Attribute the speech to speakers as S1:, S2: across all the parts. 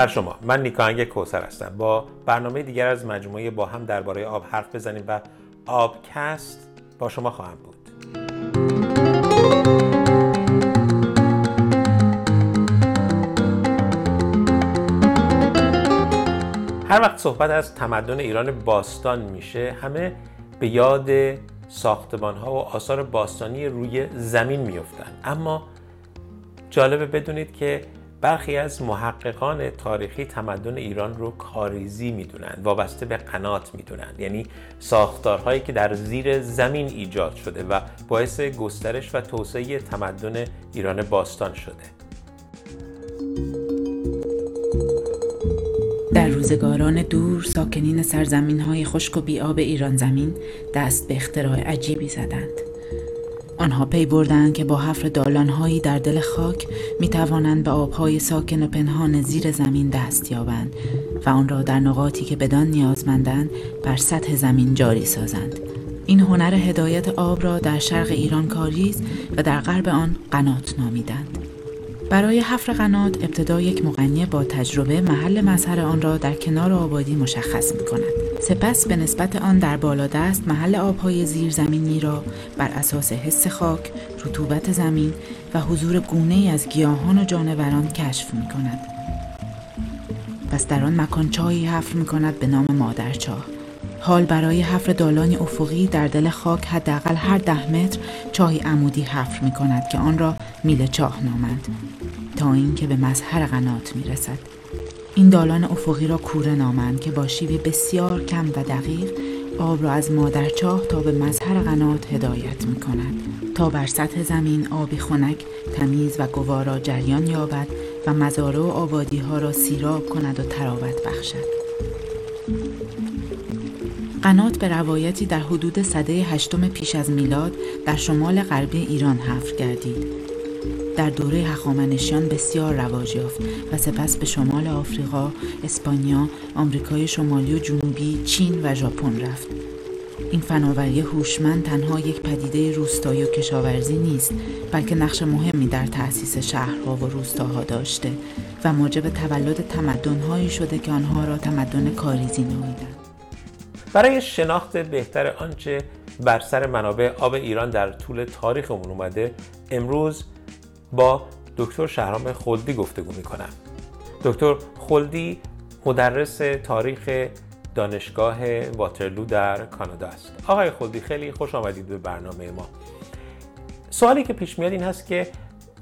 S1: بر شما. من نیکاهنگ کوسر هستم. با برنامه دیگر از مجموعه با هم درباره آب حرف بزنیم و آبکست با شما خواهم بود. هر وقت صحبت از تمدن ایران باستان میشه همه به یاد ساختمان ها و آثار باستانی روی زمین میفتن اما جالبه بدونید که برخی از محققان تاریخی تمدن ایران رو کاریزی می‌دونن وابسته به قنات می‌دونن. یعنی ساختارهایی که در زیر زمین ایجاد شده و باعث گسترش و توسعه تمدن ایران باستان شده.
S2: در روزگاران دور ساکنین سرزمین های خشک و بیاب ایران زمین دست به اختراع عجیبی زدند. آنها پی بردند که با حفر دالانهایی در دل خاک می توانند به آبهای ساکن و پنهان زیر زمین دست یابند و آن را در نقاطی که بدان نیازمندند بر سطح زمین جاری سازند این هنر هدایت آب را در شرق ایران کاریز و در غرب آن قنات نامیدند برای حفر قنات ابتدا یک مغنی با تجربه محل مظهر آن را در کنار آبادی مشخص می کند. سپس به نسبت آن در بالادست محل آبهای زیرزمینی را بر اساس حس خاک، رطوبت زمین و حضور گونه از گیاهان و جانوران کشف می کند. پس در آن مکان چاهی حفر می کند به نام مادرچاه. حال برای حفر دالانی افقی در دل خاک حداقل هر ده متر چاهی عمودی حفر می کند که آن را میل چاه نامند تا اینکه به مظهر قنات می رسد. این دالان افقی را کوره نامند که با شیوه بسیار کم و دقیق آب را از مادرچاه تا به مظهر قنات هدایت می کند تا بر سطح زمین آبی خنک تمیز و گوارا جریان یابد و مزارع و آبادی ها را سیراب کند و تراوت بخشد قنات به روایتی در حدود صده هشتم پیش از میلاد در شمال غربی ایران حفر گردید. در دوره هخامنشیان بسیار رواج یافت و سپس به شمال آفریقا، اسپانیا، آمریکای شمالی و جنوبی، چین و ژاپن رفت. این فناوری هوشمند تنها یک پدیده روستایی و کشاورزی نیست بلکه نقش مهمی در تأسیس شهرها و روستاها داشته و موجب تولد تمدنهایی شده که آنها را تمدن کاریزی نامیدند
S1: برای شناخت بهتر آنچه بر سر منابع آب ایران در طول تاریخمون اومده امروز با دکتر شهرام خلدی گفتگو می‌کنم. دکتر خلدی مدرس تاریخ دانشگاه واترلو در کانادا است. آقای خلدی خیلی خوش آمدید به برنامه ما. سوالی که پیش میاد این هست که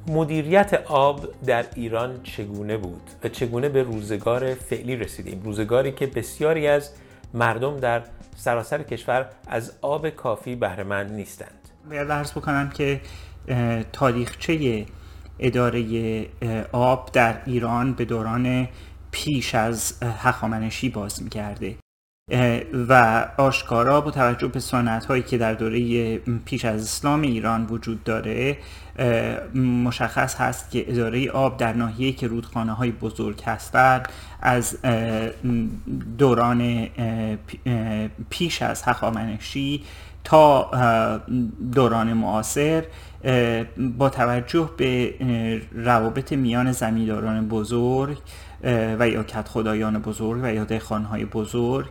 S1: مدیریت آب در ایران چگونه بود و چگونه به روزگار فعلی رسیدیم؟ روزگاری که بسیاری از مردم در سراسر کشور از آب کافی بهرهمند نیستند.
S3: باید عرض بکنم که تاریخچه اداره آب در ایران به دوران پیش از هخامنشی باز میگرده و آشکارا با توجه به سنت هایی که در دوره پیش از اسلام ایران وجود داره مشخص هست که اداره آب در ناحیه که رودخانه های بزرگ هستند از دوران پیش از هخامنشی تا دوران معاصر با توجه به روابط میان زمینداران بزرگ و یا کت خدایان بزرگ و یا های بزرگ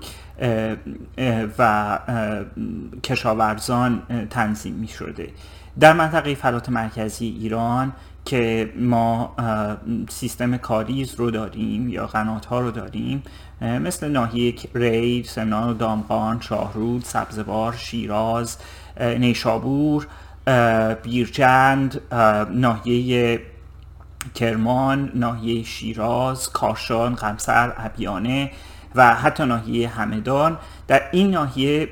S3: و کشاورزان تنظیم می شده در منطقه فلات مرکزی ایران که ما سیستم کاریز رو داریم یا قنات ها رو داریم مثل ناحیه ری، سمنان و دامغان، شاهرود، سبزوار، شیراز، نیشابور، بیرجند، ناحیه کرمان، ناحیه شیراز، کاشان، قمسر، ابیانه و حتی ناحیه همدان. در این ناحیه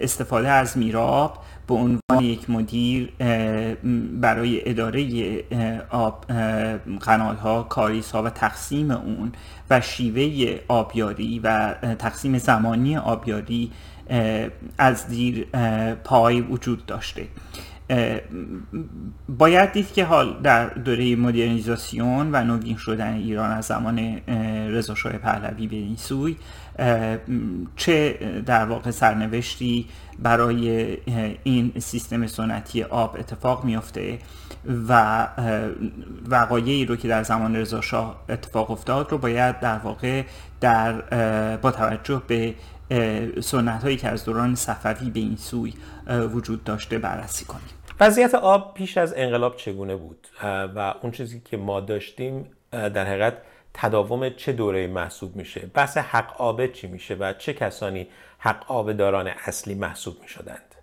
S3: استفاده از میراب به عنوان یک مدیر برای اداره آب قنال ها کاریس ها و تقسیم اون و شیوه آبیاری و تقسیم زمانی آبیاری از دیر پای وجود داشته. باید دید که حال در دوره مدرنیزاسیون و نوین شدن ایران از زمان رضا شاه پهلوی به این سوی چه در واقع سرنوشتی برای این سیستم سنتی آب اتفاق میافته و وقایعی رو که در زمان رضا شاه اتفاق افتاد رو باید در واقع در با توجه به سنت هایی که از دوران صفوی به این سوی وجود داشته بررسی کنیم.
S1: وضعیت آب پیش از انقلاب چگونه بود؟ و اون چیزی که ما داشتیم در حقیقت تداوم چه دوره محسوب میشه؟ بحث حق آبه چی میشه و چه کسانی حق آب داران اصلی محسوب می‌شدند؟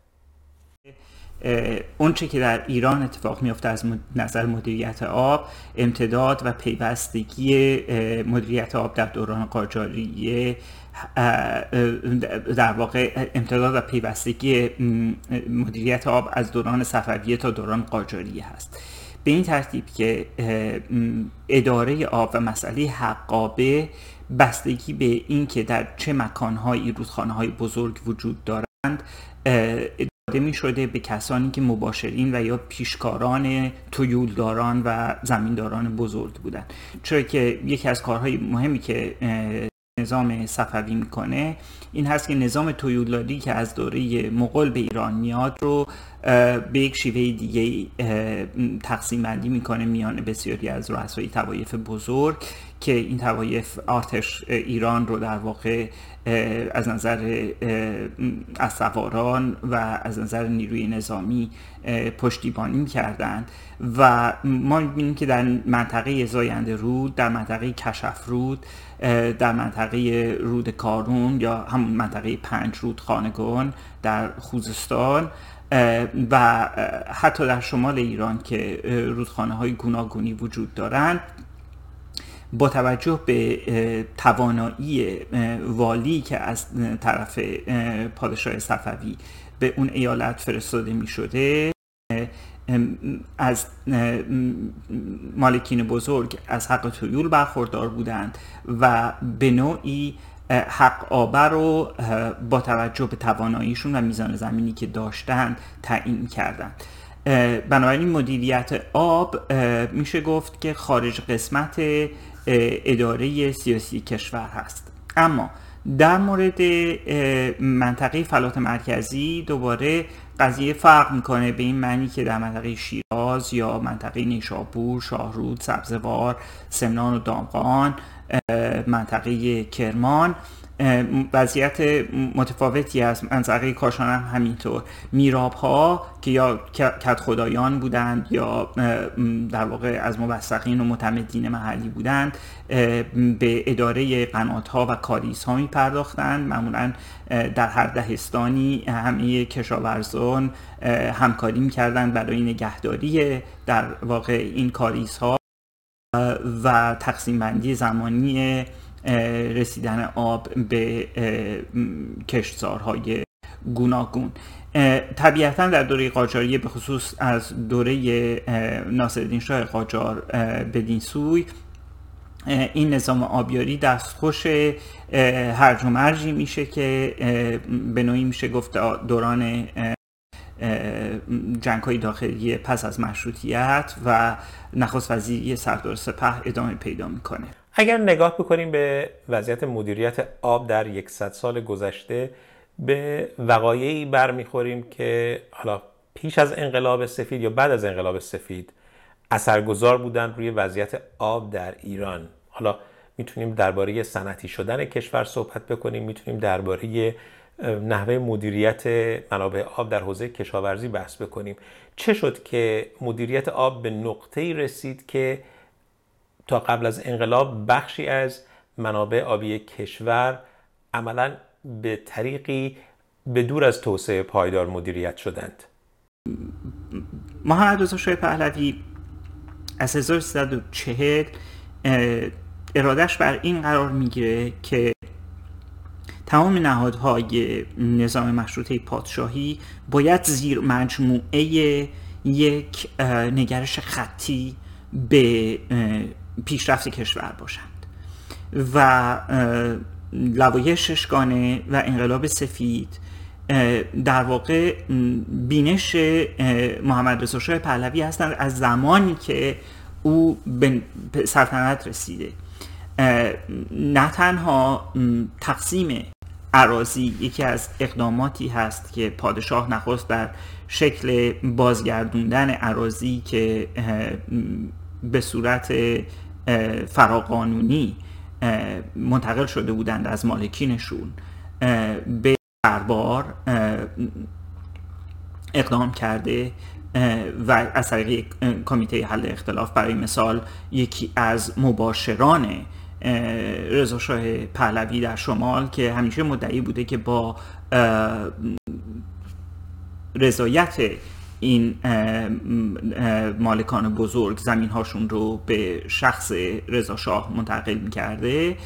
S3: اون چه که در ایران اتفاق میفته از نظر مدیریت آب امتداد و پیوستگی مدیریت آب در دوران قاجاریه در واقع امتداد و پیوستگی مدیریت آب از دوران صفویه تا دوران قاجاریه هست. به این ترتیب که اداره آب و مسئله حقابه بستگی به اینکه در چه مکانهایی رودخانه های بزرگ وجود دارند داده می شده به کسانی که مباشرین و یا پیشکاران تویولداران و زمینداران بزرگ بودند. چرا که یکی از کارهای مهمی که نظام صفوی می‌کنه. این هست که نظام تویولداری که از دوره مغول به ایران میاد رو به یک شیوه دیگه تقسیم بندی می‌کنه میان بسیاری از رؤسای توایف بزرگ که این توایف آرتش ایران رو در واقع از نظر از و از نظر نیروی نظامی پشتیبانی کردند و ما می‌بینیم که در منطقه زاینده رود در منطقه کشف رود در منطقه رود کارون یا همون منطقه پنج رود خانگان در خوزستان و حتی در شمال ایران که رودخانه های گوناگونی وجود دارند با توجه به توانایی والی که از طرف پادشاه صفوی به اون ایالت فرستاده می شده از مالکین بزرگ از حق تویول برخوردار بودند و به نوعی حق آبر رو با توجه به تواناییشون و میزان زمینی که داشتند تعیین کردند بنابراین مدیریت آب میشه گفت که خارج قسمت اداره سیاسی کشور هست. اما در مورد منطقه فلات مرکزی دوباره قضیه فرق می‌کنه به این معنی که در منطقه شیراز یا منطقه نیشابور، شاهرود، سبزوار، سمنان و دامغان منطقه کرمان. وضعیت متفاوتی از منطقه کاشان هم همینطور. میراب ها که یا کت خدایان بودند یا در واقع از مبسقین و متمدین محلی بودند به اداره قنات ها و کاریس ها می پرداختند معمولا در هر دهستانی همه کشاورزان همکاری می کردند برای نگهداری در واقع این کاریس ها و تقسیم بندی زمانی رسیدن آب به کشتزارهای گوناگون. طبیعتا در دوره قاجاریه به خصوص از دوره ناصرالدین شاه قاجار بدین سوی این نظام آبیاری دستخوش هرج و مرجی میشه که به نوعی میشه گفت دوران جنگ های داخلی پس از مشروطیت و نخست وزیری سردار سپه ادامه پیدا می‌کنه.
S1: اگر نگاه بکنیم به وضعیت مدیریت آب در یکصد سال گذشته به وقایعی برمیخوریم که حالا پیش از انقلاب سفید یا بعد از انقلاب سفید اثرگذار بودن روی وضعیت آب در ایران. حالا می‌تونیم درباره سنتی شدن کشور صحبت بکنیم می‌تونیم درباره نحوه مدیریت منابع آب در حوزه کشاورزی بحث بکنیم. چه شد که مدیریت آب به نقطه رسید که تا قبل از انقلاب بخشی از منابع آبی کشور عملا به طریقی به دور از توسعه پایدار مدیریت شدند؟
S3: محمد رضا شاه پهلوی از 1340 ارادش بر این قرار می‌گیره که تمام نهادهای نظام مشروطه پادشاهی باید زیر مجموعه یک نگرش خطی به پیشرفت کشور باشند و لوایح ششگانه و انقلاب سفید در واقع بینش محمد رضا شاه پهلوی هستند از زمانی که او به سلطنت رسیده. نه تنها تقسیم عراضی یکی از اقداماتی هست که پادشاه نخست در شکل بازگردوندن عراضی که به صورت فراقانونی منتقل شده بودند از مالکینشون به دربار اقدام کرده و از طریق کمیته حل اختلاف برای مثال یکی از مباشران رضا پهلوی در شمال که همیشه مدعی بوده که با رضایت این مالکان بزرگ زمین هاشون رو به شخص رضا شاه منتقل می‌کرده.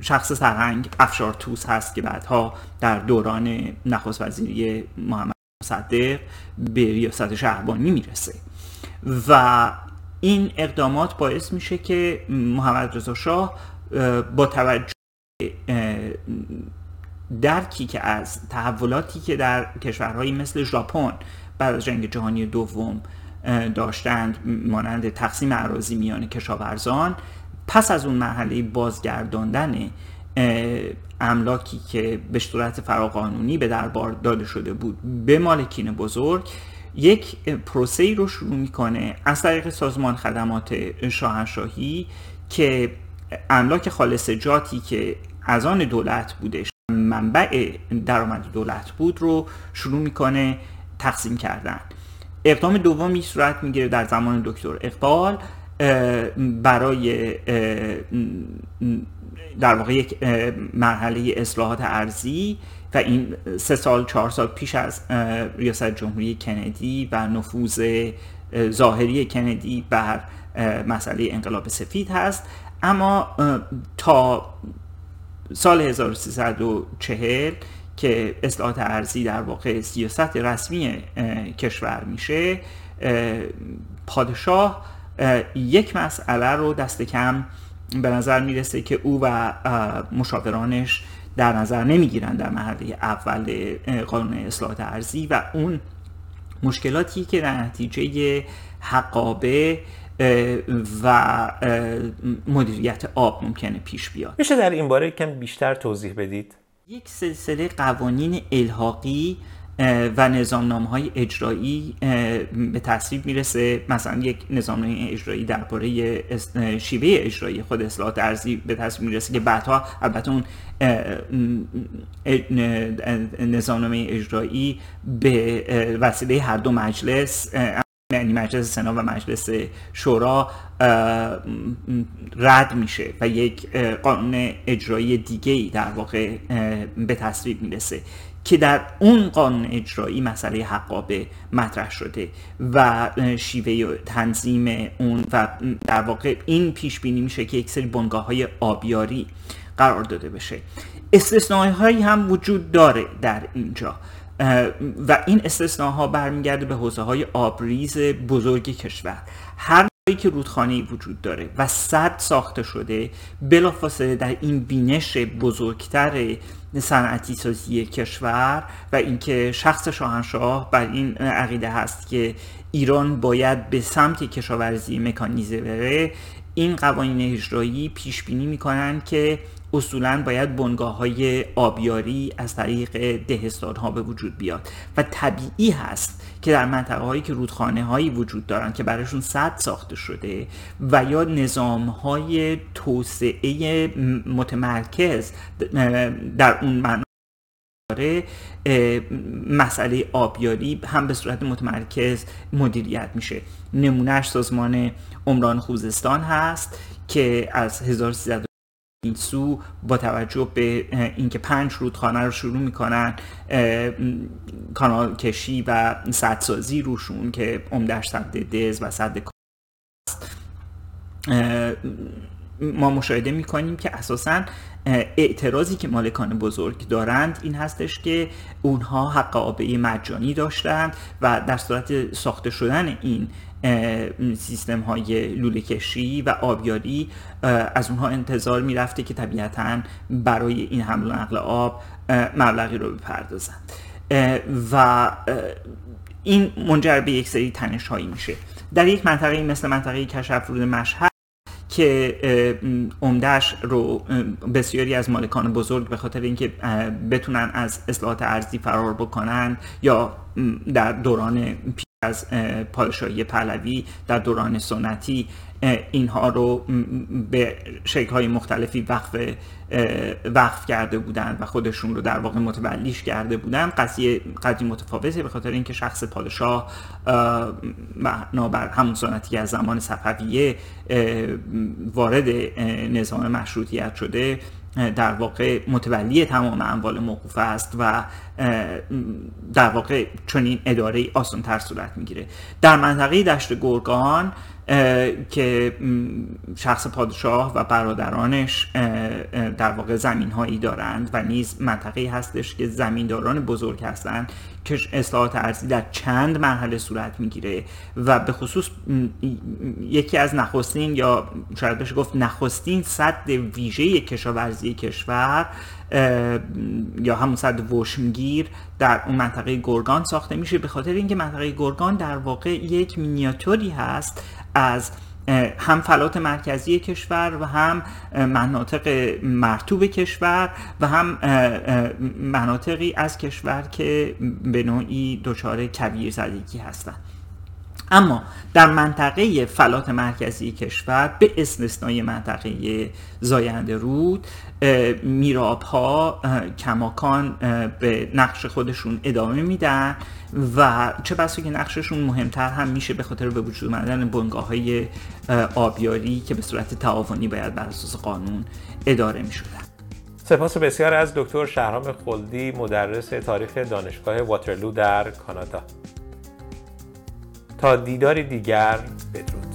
S3: شخص سرهنگ افشار توس هست که بعدها در دوران نخست وزیری محمد مصدق به ریاست شهربانی می‌رسه. و این اقدامات باعث میشه که محمد رضا شاه با توجه درکی که از تحولاتی که در کشورهایی مثل ژاپن بعد از جنگ جهانی دوم داشتند مانند تقسیم اراضی میان کشاورزان پس از اون مرحله بازگرداندن املاکی که به صورت فراقانونی به دربار داده شده بود به مالکین بزرگ یک پروسه رو شروع می‌کنه از طریق سازمان خدمات شاهنشاهی که املاک خالص جاتی که از آن دولت بودش منبع درآمد دولت بود رو شروع می‌کنه تقسیم کردن. اقدام دومی صورت می‌گیره در زمان دکتر اقبال برای در واقع یک مرحله اصلاحات ارزی و این سه سال چهار سال پیش از ریاست جمهوری کندی و نفوذ ظاهری کندی بر مسئله انقلاب سفید هست. اما تا سال 1340 که اصلاحات ارزی در واقع سیاست رسمی کشور میشه پادشاه یک مسئله رو دست کم به نظر می‌رسه که او و مشاورانش در نظر نمی‌گیرن در مرحله اول قانون اصلاحات ارزی و اون مشکلاتی که در نتیجه حقابه و مدیریت آب ممکنه پیش بیاد
S1: میشه در این باره کم بیشتر توضیح بدید؟
S3: یک سلسله قوانین الحاقی و نظامنامه های اجرایی به تصویب می‌رسه. مثلا یک نظامنامه اجرایی درباره شیوه اجرایی خود اصلاحات ارزی به تصویب می‌رسه که بعدها البته اون نظامنامه اجرایی به وسیله هر دو مجلس یعنی مجلس سنا و مجلس شورا رد میشه و یک قانون اجرایی دیگه ای در واقع به تصویب می‌رسه. که در اون قانون اجرایی مسئله حقابه مطرح شده و شیوه تنظیم اون و در واقع این پیش بینی میشه که یک سری بنگاه های آبیاری قرار داده بشه. استثنایی هم وجود داره در اینجا و این استثناها برمیگرده به حوزه های آبریز بزرگ کشور. هر که رودخانه وجود داره و صد ساخته شده بلافاصله در این بینش بزرگتر صنعتی سازی کشور و اینکه شخص شاهنشاه بر این عقیده هست که ایران باید به سمت کشاورزی مکانیزه بره این قوانین اجرایی پیش بینی می‌کنن که اصولا باید بنگاه های آبیاری از طریق دهستان به وجود بیاد. و طبیعی هست که در منطقه هایی که رودخانه هایی وجود دارن که برایشون صد ساخته شده و یا نظام های توسعه متمرکز در اون منطقه مسئله آبیاری هم به صورت متمرکز مدیریت میشه. نمونهش سازمان عمران خوزستان هست که از 1300 این سو با توجه به اینکه پنج رودخانه رو شروع می‌کنن کانال کشی و سدسازی روشون که عمدهش سد دز و سد ما مشاهده می‌کنیم که اساسا اعتراضی که مالکان بزرگ دارند این هستش که اونها حق آبه مجانی داشتند و در صورت ساخته شدن این سیستم های لوله کشی و آبیاری از اونها انتظار می‌رفته که طبیعتا برای این حمل و نقل آب مبلغی رو بپردازند و این منجر به یک سری تنش هایی میشه. در یک منطقه مثل منطقه کشف رود مشهد که عمدهش رو بسیاری از مالکان بزرگ به خاطر اینکه بتونن از اصلاحات ارزی فرار بکنن یا در دوران از پادشاهی پهلوی در دوران سنتی اینها رو به های مختلفی وقف وقف کرده بودند و خودشون رو در واقع متولیش کرده بودند قضیه قدیم متفاوته به خاطر اینکه شخص پادشاه بر همون سنتی از زمان صفویه وارد نظام مشروطیت شده. در واقع متولی تمام اموال موقوف است و در واقع چنین اداره آسان تر صورت می‌گیره. در منطقه دشت گرگان که شخص پادشاه و برادرانش در واقع زمین هایی دارند و نیز منطقه هستش که زمینداران بزرگ هستند که اصلاحات ارزی در چند مرحله صورت می‌گیره و به خصوص یکی از نخستین یا شاید بشه گفت نخستین صد ویژه کشاورزی کشور یا همون صد وشمگیر در اون منطقه گرگان ساخته میشه. به خاطر اینکه منطقه گرگان در واقع یک مینیاتوری هست از هم فلات مرکزی کشور و هم مناطق مرتوب کشور و هم مناطقی از کشور که به نوعی دچار کبیر زدگی هستند اما در منطقه فلات مرکزی کشور به استثنای منطقه زاینده رود میراب ها کماکان به نقش خودشون ادامه میدن و چه بسا که نقششون مهمتر هم میشه به خاطر به وجود آمدن بنگاه های آبیاری که به صورت تعاونی باید بر اساس قانون اداره می‌شدن.
S1: سپاس بسیار از دکتر شهرام خلدی مدرس تاریخ دانشگاه واترلو در کانادا. تا دیداری دیگر بدرود.